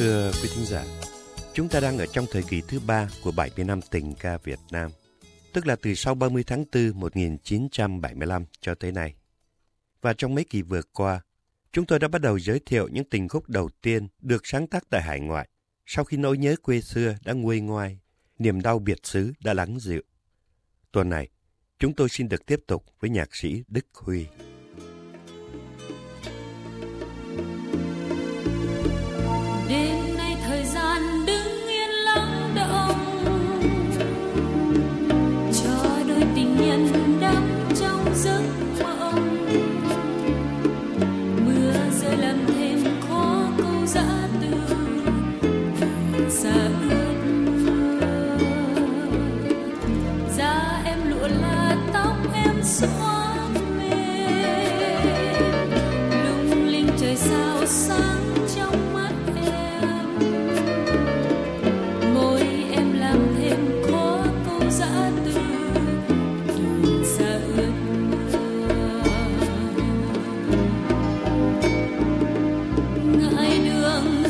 Thưa quý thính giả, chúng ta đang ở trong thời kỳ thứ ba của 70 năm tình ca Việt Nam, tức là từ sau 30 tháng 4 1975 cho tới nay. Và trong mấy kỳ vừa qua, chúng tôi đã bắt đầu giới thiệu những tình khúc đầu tiên được sáng tác tại hải ngoại, sau khi nỗi nhớ quê xưa đã nguôi ngoai, niềm đau biệt xứ đã lắng dịu. Tuần này, chúng tôi xin được tiếp tục với nhạc sĩ Đức Huy. Been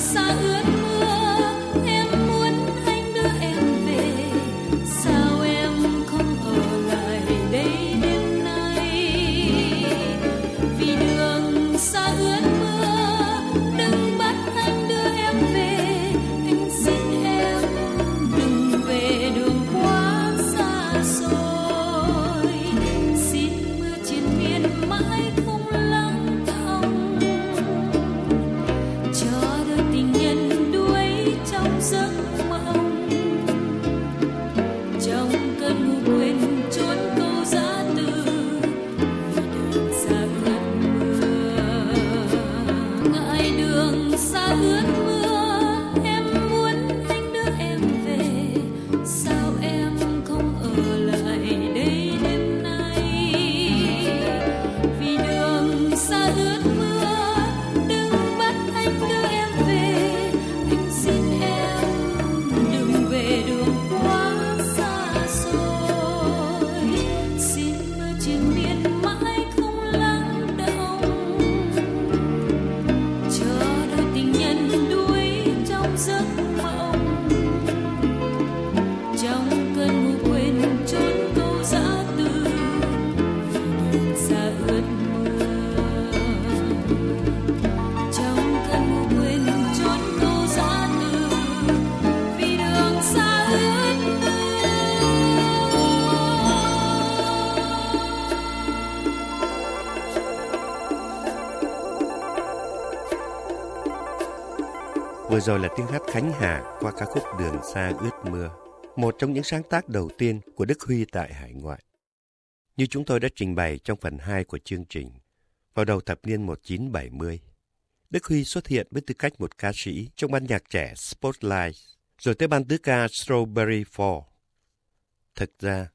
伤痕。đường xa ướt mưa. Vừa rồi là tiếng hát Khánh Hà qua ca khúc Đường xa ướt mưa, một trong những sáng tác đầu tiên của Đức Huy tại hải ngoại. Như chúng tôi đã trình bày trong phần 2 của chương trình, vào đầu thập niên 1970, Đức Huy xuất hiện với tư cách một ca sĩ trong ban nhạc trẻ Spotlight, rồi tới ban tứ ca Strawberry Fall. Thực ra,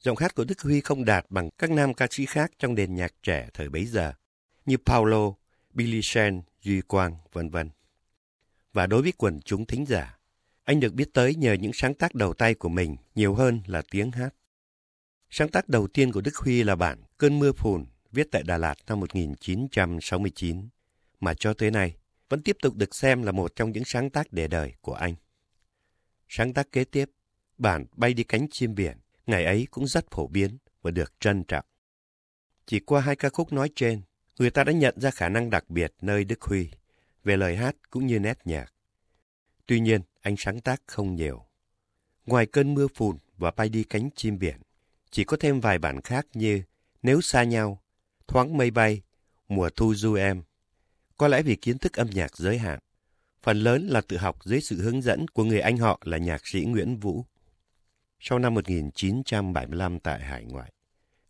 giọng hát của Đức Huy không đạt bằng các nam ca sĩ khác trong nền nhạc trẻ thời bấy giờ, như Paulo, Billy Shen, Duy Quang, vân vân và đối với quần chúng thính giả. Anh được biết tới nhờ những sáng tác đầu tay của mình nhiều hơn là tiếng hát. Sáng tác đầu tiên của Đức Huy là bản Cơn mưa phùn viết tại Đà Lạt năm 1969, mà cho tới nay vẫn tiếp tục được xem là một trong những sáng tác để đời của anh. Sáng tác kế tiếp, bản Bay đi cánh chim biển, ngày ấy cũng rất phổ biến và được trân trọng. Chỉ qua hai ca khúc nói trên, người ta đã nhận ra khả năng đặc biệt nơi Đức Huy về lời hát cũng như nét nhạc. Tuy nhiên, anh sáng tác không nhiều. Ngoài cơn mưa phùn và bay đi cánh chim biển, chỉ có thêm vài bản khác như Nếu xa nhau, Thoáng mây bay, Mùa thu du em. Có lẽ vì kiến thức âm nhạc giới hạn, phần lớn là tự học dưới sự hướng dẫn của người anh họ là nhạc sĩ Nguyễn Vũ. Sau năm 1975 tại hải ngoại,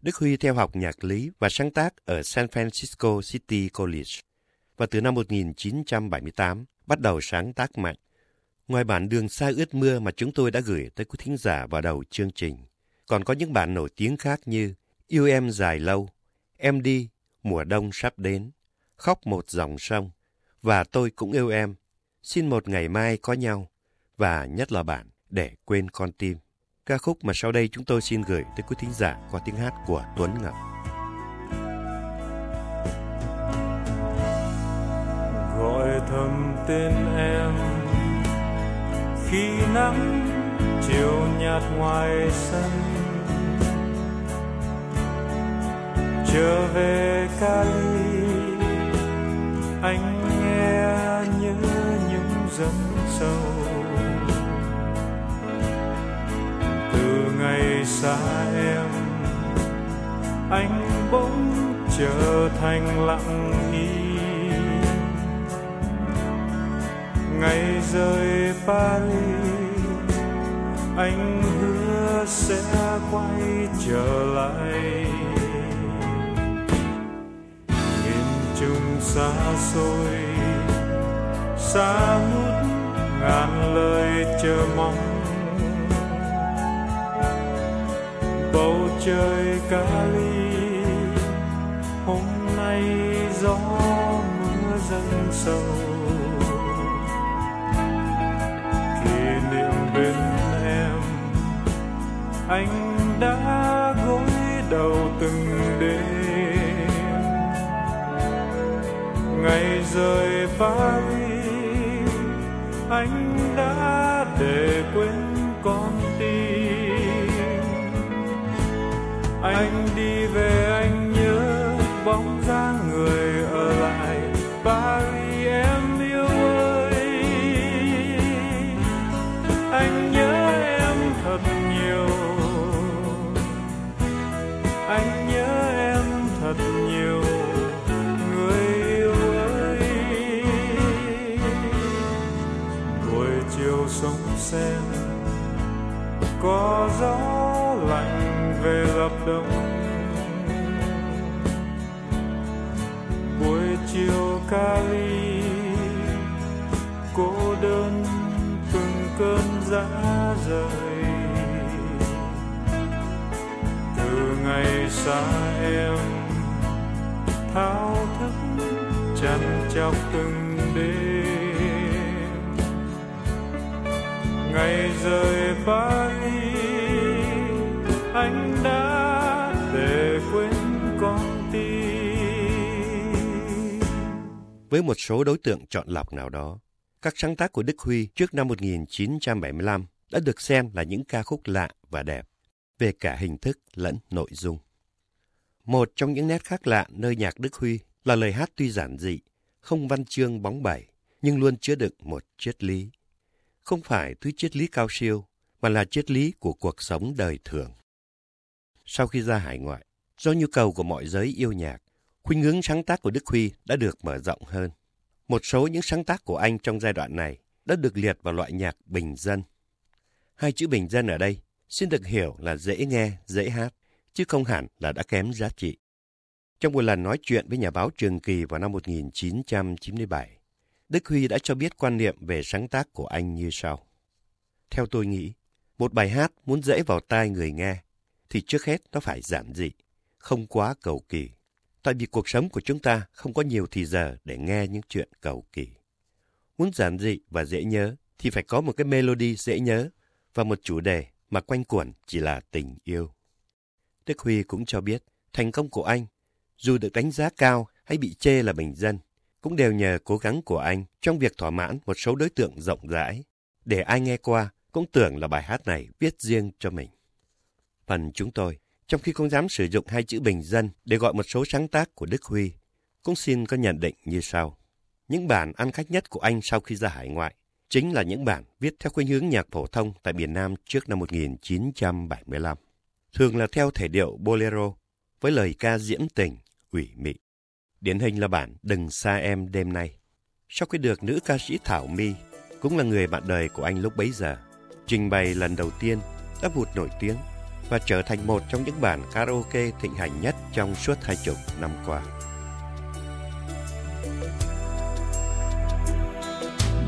Đức Huy theo học nhạc lý và sáng tác ở San Francisco City College và từ năm 1978 bắt đầu sáng tác mạnh. Ngoài bản Đường xa ướt mưa mà chúng tôi đã gửi tới quý thính giả vào đầu chương trình, còn có những bản nổi tiếng khác như Yêu em dài lâu, Em đi, Mùa đông sắp đến, Khóc một dòng sông, và Tôi cũng yêu em, Xin một ngày mai có nhau, và nhất là bản Để quên con tim. Ca khúc mà sau đây chúng tôi xin gửi tới quý thính giả qua tiếng hát của Tuấn Ngọc. Gọi thầm tên em. Khi nắng chiều nhạt ngoài sân, trở về Cali anh nghe nhớ những giấc sâu. Từ ngày xa em, anh bỗng trở thành lặng im. Ngày rời Paris, anh hứa sẽ quay trở lại. Xa xôi, xa ngút ngàn lời chờ mong. Bầu trời Cali hôm nay gió mưa dâng sâu anh đã gối đầu từng đêm. Ngày rời vai anh đã để quên con tim. Anh đi về, anh nhớ bóng dáng người ở lại. Có gió lạnh về lập đông buổi chiều Cali cô đơn từng cơn giá rời. Từ ngày xa em, thao thức chăn chọc từng đêm. Ngày rời Paris Với một số đối tượng chọn lọc nào đó, các sáng tác của Đức Huy trước năm 1975 đã được xem là những ca khúc lạ và đẹp về cả hình thức lẫn nội dung. Một trong những nét khác lạ nơi nhạc Đức Huy là lời hát tuy giản dị, không văn chương bóng bẩy, nhưng luôn chứa đựng một triết lý không phải thứ triết lý cao siêu, mà là triết lý của cuộc sống đời thường. Sau khi ra hải ngoại, do nhu cầu của mọi giới yêu nhạc, khuynh hướng sáng tác của Đức Huy đã được mở rộng hơn. Một số những sáng tác của anh trong giai đoạn này đã được liệt vào loại nhạc bình dân. Hai chữ bình dân ở đây xin được hiểu là dễ nghe, dễ hát, chứ không hẳn là đã kém giá trị. Trong một lần nói chuyện với nhà báo Trường Kỳ vào năm 1997, Đức Huy đã cho biết quan niệm về sáng tác của anh như sau. Theo tôi nghĩ, một bài hát muốn dễ vào tai người nghe, thì trước hết nó phải giản dị, không quá cầu kỳ. Tại vì cuộc sống của chúng ta không có nhiều thì giờ để nghe những chuyện cầu kỳ. Muốn giản dị và dễ nhớ thì phải có một cái melody dễ nhớ và một chủ đề mà quanh quẩn chỉ là tình yêu. Đức Huy cũng cho biết thành công của anh, dù được đánh giá cao hay bị chê là bình dân, cũng đều nhờ cố gắng của anh trong việc thỏa mãn một số đối tượng rộng rãi, để ai nghe qua cũng tưởng là bài hát này viết riêng cho mình. Phần chúng tôi, trong khi không dám sử dụng hai chữ bình dân để gọi một số sáng tác của Đức Huy, cũng xin có nhận định như sau. Những bản ăn khách nhất của anh sau khi ra hải ngoại chính là những bản viết theo khuynh hướng nhạc phổ thông tại miền Nam trước năm 1975. Thường là theo thể điệu bolero, với lời ca diễm tình, ủy mị. Điển hình là bản Đừng xa em đêm nay. Sau khi được nữ ca sĩ Thảo My, cũng là người bạn đời của anh lúc bấy giờ, trình bày lần đầu tiên đã vụt nổi tiếng và trở thành một trong những bản karaoke thịnh hành nhất trong suốt hai chục năm qua.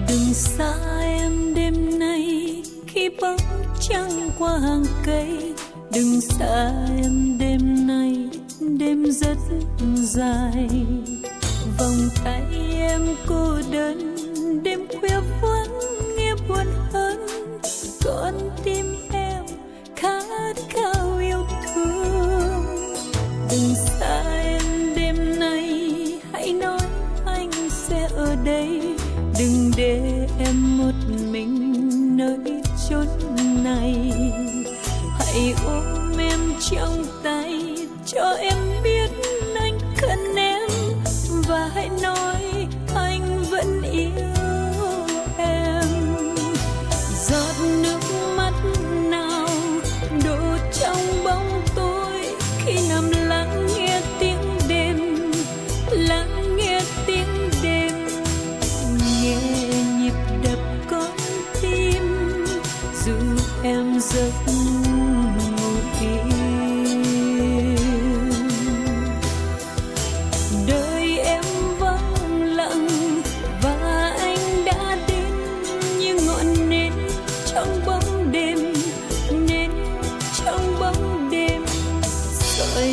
Đừng xa em đêm nay khi bóng trăng qua hàng cây Đừng xa em đêm nay, đêm rất dài vòng tay em cô đơn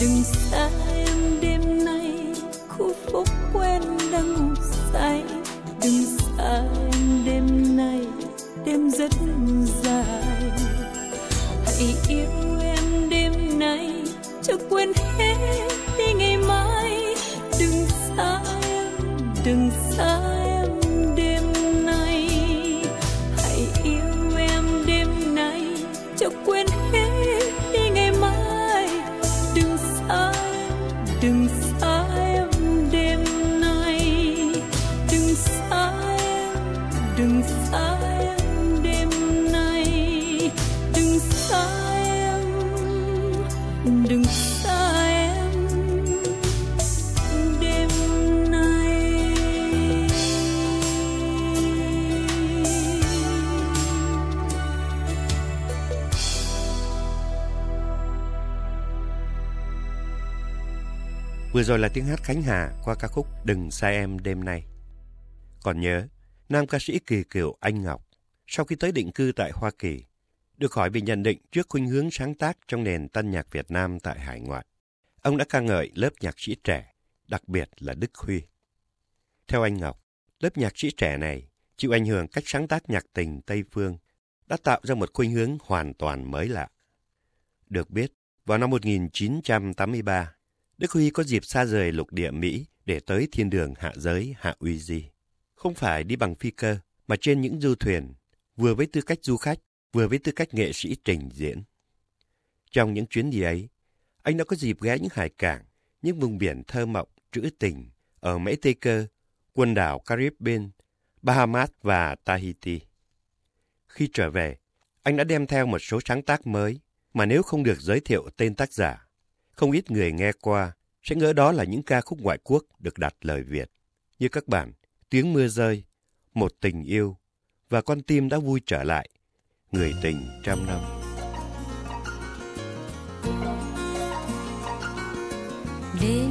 đừng Vừa rồi là tiếng hát Khánh Hà qua ca khúc Đừng xa em đêm nay. Còn nhớ, nam ca sĩ kỳ cựu Anh Ngọc, sau khi tới định cư tại Hoa Kỳ, được hỏi về nhận định trước khuynh hướng sáng tác trong nền tân nhạc Việt Nam tại hải ngoại. Ông đã ca ngợi lớp nhạc sĩ trẻ, đặc biệt là Đức Huy. Theo anh Ngọc, lớp nhạc sĩ trẻ này chịu ảnh hưởng cách sáng tác nhạc tình Tây Phương, đã tạo ra một khuynh hướng hoàn toàn mới lạ. Được biết, vào năm 1983, Đức Huy có dịp xa rời lục địa Mỹ để tới thiên đường hạ giới Hạ Uy Di. Không phải đi bằng phi cơ, mà trên những du thuyền, vừa với tư cách du khách, vừa với tư cách nghệ sĩ trình diễn. Trong những chuyến đi ấy, anh đã có dịp ghé những hải cảng, những vùng biển thơ mộng, trữ tình ở Mễ Tây Cơ, quần đảo Caribbean, Bahamas và Tahiti. Khi trở về, anh đã đem theo một số sáng tác mới mà nếu không được giới thiệu tên tác giả, không ít người nghe qua sẽ ngỡ đó là những ca khúc ngoại quốc được đặt lời Việt. Như các bản Tiếng mưa rơi, Một tình yêu và Con tim đã vui trở lại, Người tình trăm năm. Đêm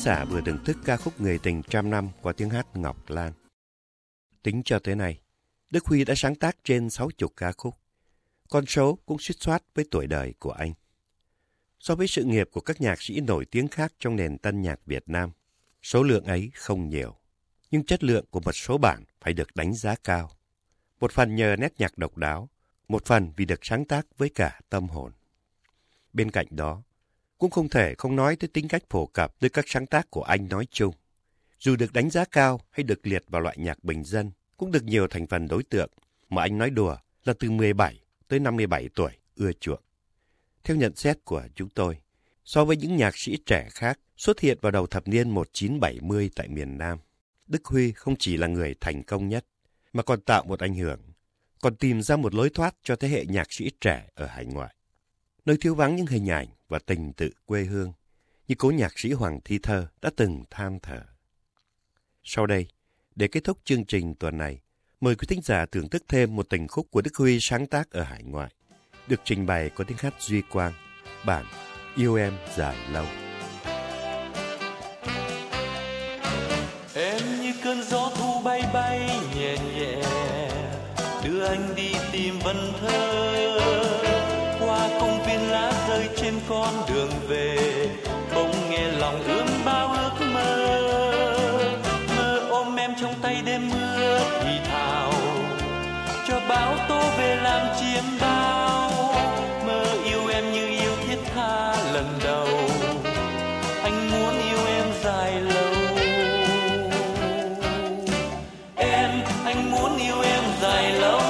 giả vừa thưởng thức ca khúc Người tình trăm năm qua tiếng hát Ngọc Lan. Tính cho tới nay, Đức Huy đã sáng tác trên 60 ca khúc. Con số cũng suýt soát với tuổi đời của anh. So với sự nghiệp của các nhạc sĩ nổi tiếng khác trong nền tân nhạc Việt Nam, số lượng ấy không nhiều. Nhưng chất lượng của một số bản phải được đánh giá cao. Một phần nhờ nét nhạc độc đáo, một phần vì được sáng tác với cả tâm hồn. Bên cạnh đó, cũng không thể không nói tới tính cách phổ cập tới các sáng tác của anh nói chung. Dù được đánh giá cao hay được liệt vào loại nhạc bình dân, cũng được nhiều thành phần đối tượng mà anh nói đùa là từ 17 tới 57 tuổi ưa chuộng. Theo nhận xét của chúng tôi, so với những nhạc sĩ trẻ khác xuất hiện vào đầu thập niên 1970 tại miền Nam, Đức Huy không chỉ là người thành công nhất, mà còn tạo một ảnh hưởng, còn tìm ra một lối thoát cho thế hệ nhạc sĩ trẻ ở hải ngoại nơi thiếu vắng những hình ảnh và tình tự quê hương, như cố nhạc sĩ Hoàng Thi Thơ đã từng than thở. Sau đây, để kết thúc chương trình tuần này, mời quý thính giả thưởng thức thêm một tình khúc của Đức Huy sáng tác ở hải ngoại, được trình bày có tiếng hát Duy Quang, bản Yêu Em Dài Lâu. Em như cơn gió thu bay bay nhẹ nhẹ, đưa anh đi tìm vần thơ tô về làm chiếm bao. Mơ yêu em như yêu thiết tha lần đầu. Anh muốn yêu em dài lâu. Em, anh muốn yêu em dài lâu.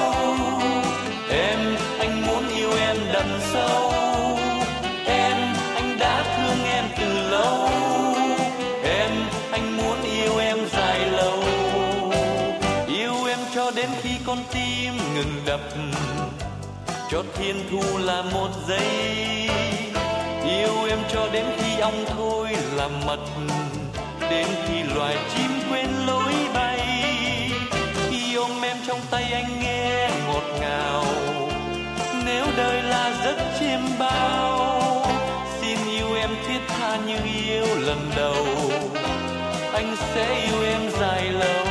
Em, anh muốn yêu em đậm sâu. Em, anh đã thương em từ lâu. Em, anh muốn yêu em dài lâu. Yêu em cho đến khi con tim ngừng đập. Cho thiên thu là một giây. Yêu em cho đến khi ong thôi là mật. Đến khi loài chim quên lối bay. Khi ôm em trong tay anh nghe ngọt ngào. Nếu đời là giấc chiêm bao, xin yêu em thiết tha như yêu lần đầu. Anh sẽ yêu em dài lâu.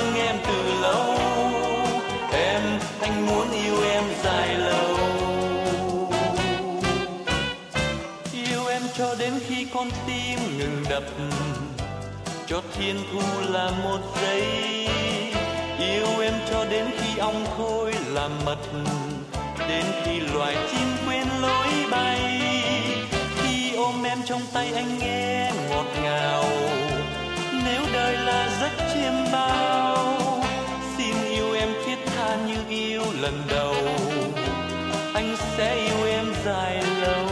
Thương em từ lâu. Em, anh muốn yêu em dài lâu. Yêu em cho đến khi con tim ngừng đập. Cho thiên thu là một giây. Yêu em cho đến khi ong khôi là mật. Đến khi loài chim quên lối bay. Khi ôm em trong tay anh nghe ngọt ngào đời là rất chiêm bao. Xin yêu em thiết tha như yêu lần đầu. Anh sẽ yêu em dài lâu.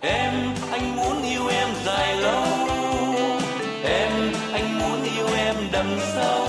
Em, anh muốn yêu em dài lâu. Em, anh muốn yêu em đậm sâu.